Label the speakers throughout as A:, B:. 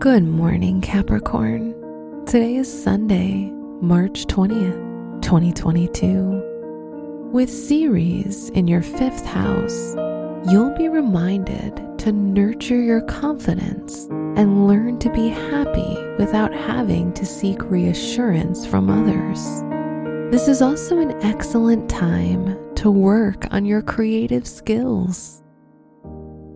A: Good morning, Capricorn. Today is Sunday, March 20th, 2022. With Ceres in your fifth house, you'll be reminded to nurture your confidence and learn to be happy without having to seek reassurance from others. This is also an excellent time to work on your creative skills.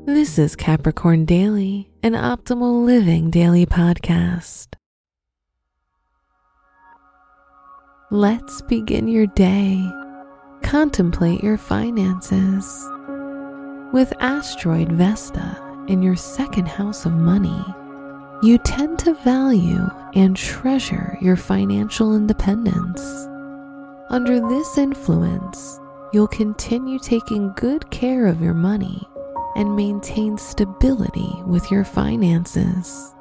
A: This is Capricorn Daily, an optimal living daily podcast. Let's begin your day. Contemplate your finances. With asteroid Vesta in your second house of money, you tend to value and treasure your financial independence. Under this influence, you'll continue taking good care of your money and maintain stability with your finances.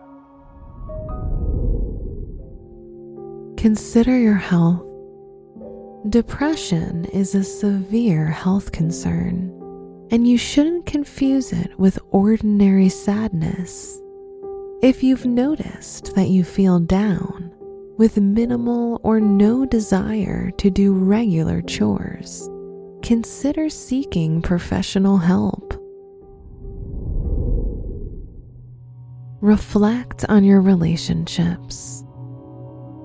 A: Consider your health. Depression is a severe health concern, and you shouldn't confuse it with ordinary sadness. If you've noticed that you feel down, with minimal or no desire to do regular chores, consider seeking professional help. Reflect on your relationships.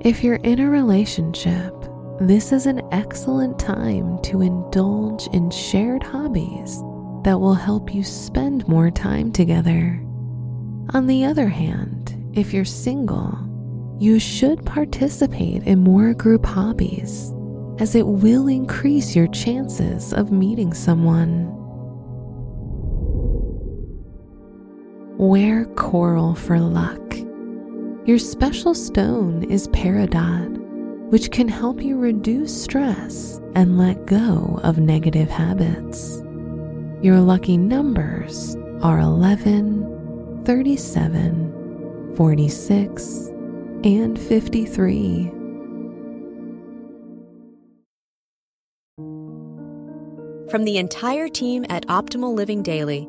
A: If you're in a relationship, this is an excellent time to indulge in shared hobbies that will help you spend more time together. On the other hand, if you're single, you should participate in more group hobbies as it will increase your chances of meeting someone. Wear coral for luck. Your special stone is peridot, which can help you reduce stress and let go of negative habits. Your lucky numbers are 11, 37, 46, and 53.
B: From the entire team at Optimal Living Daily,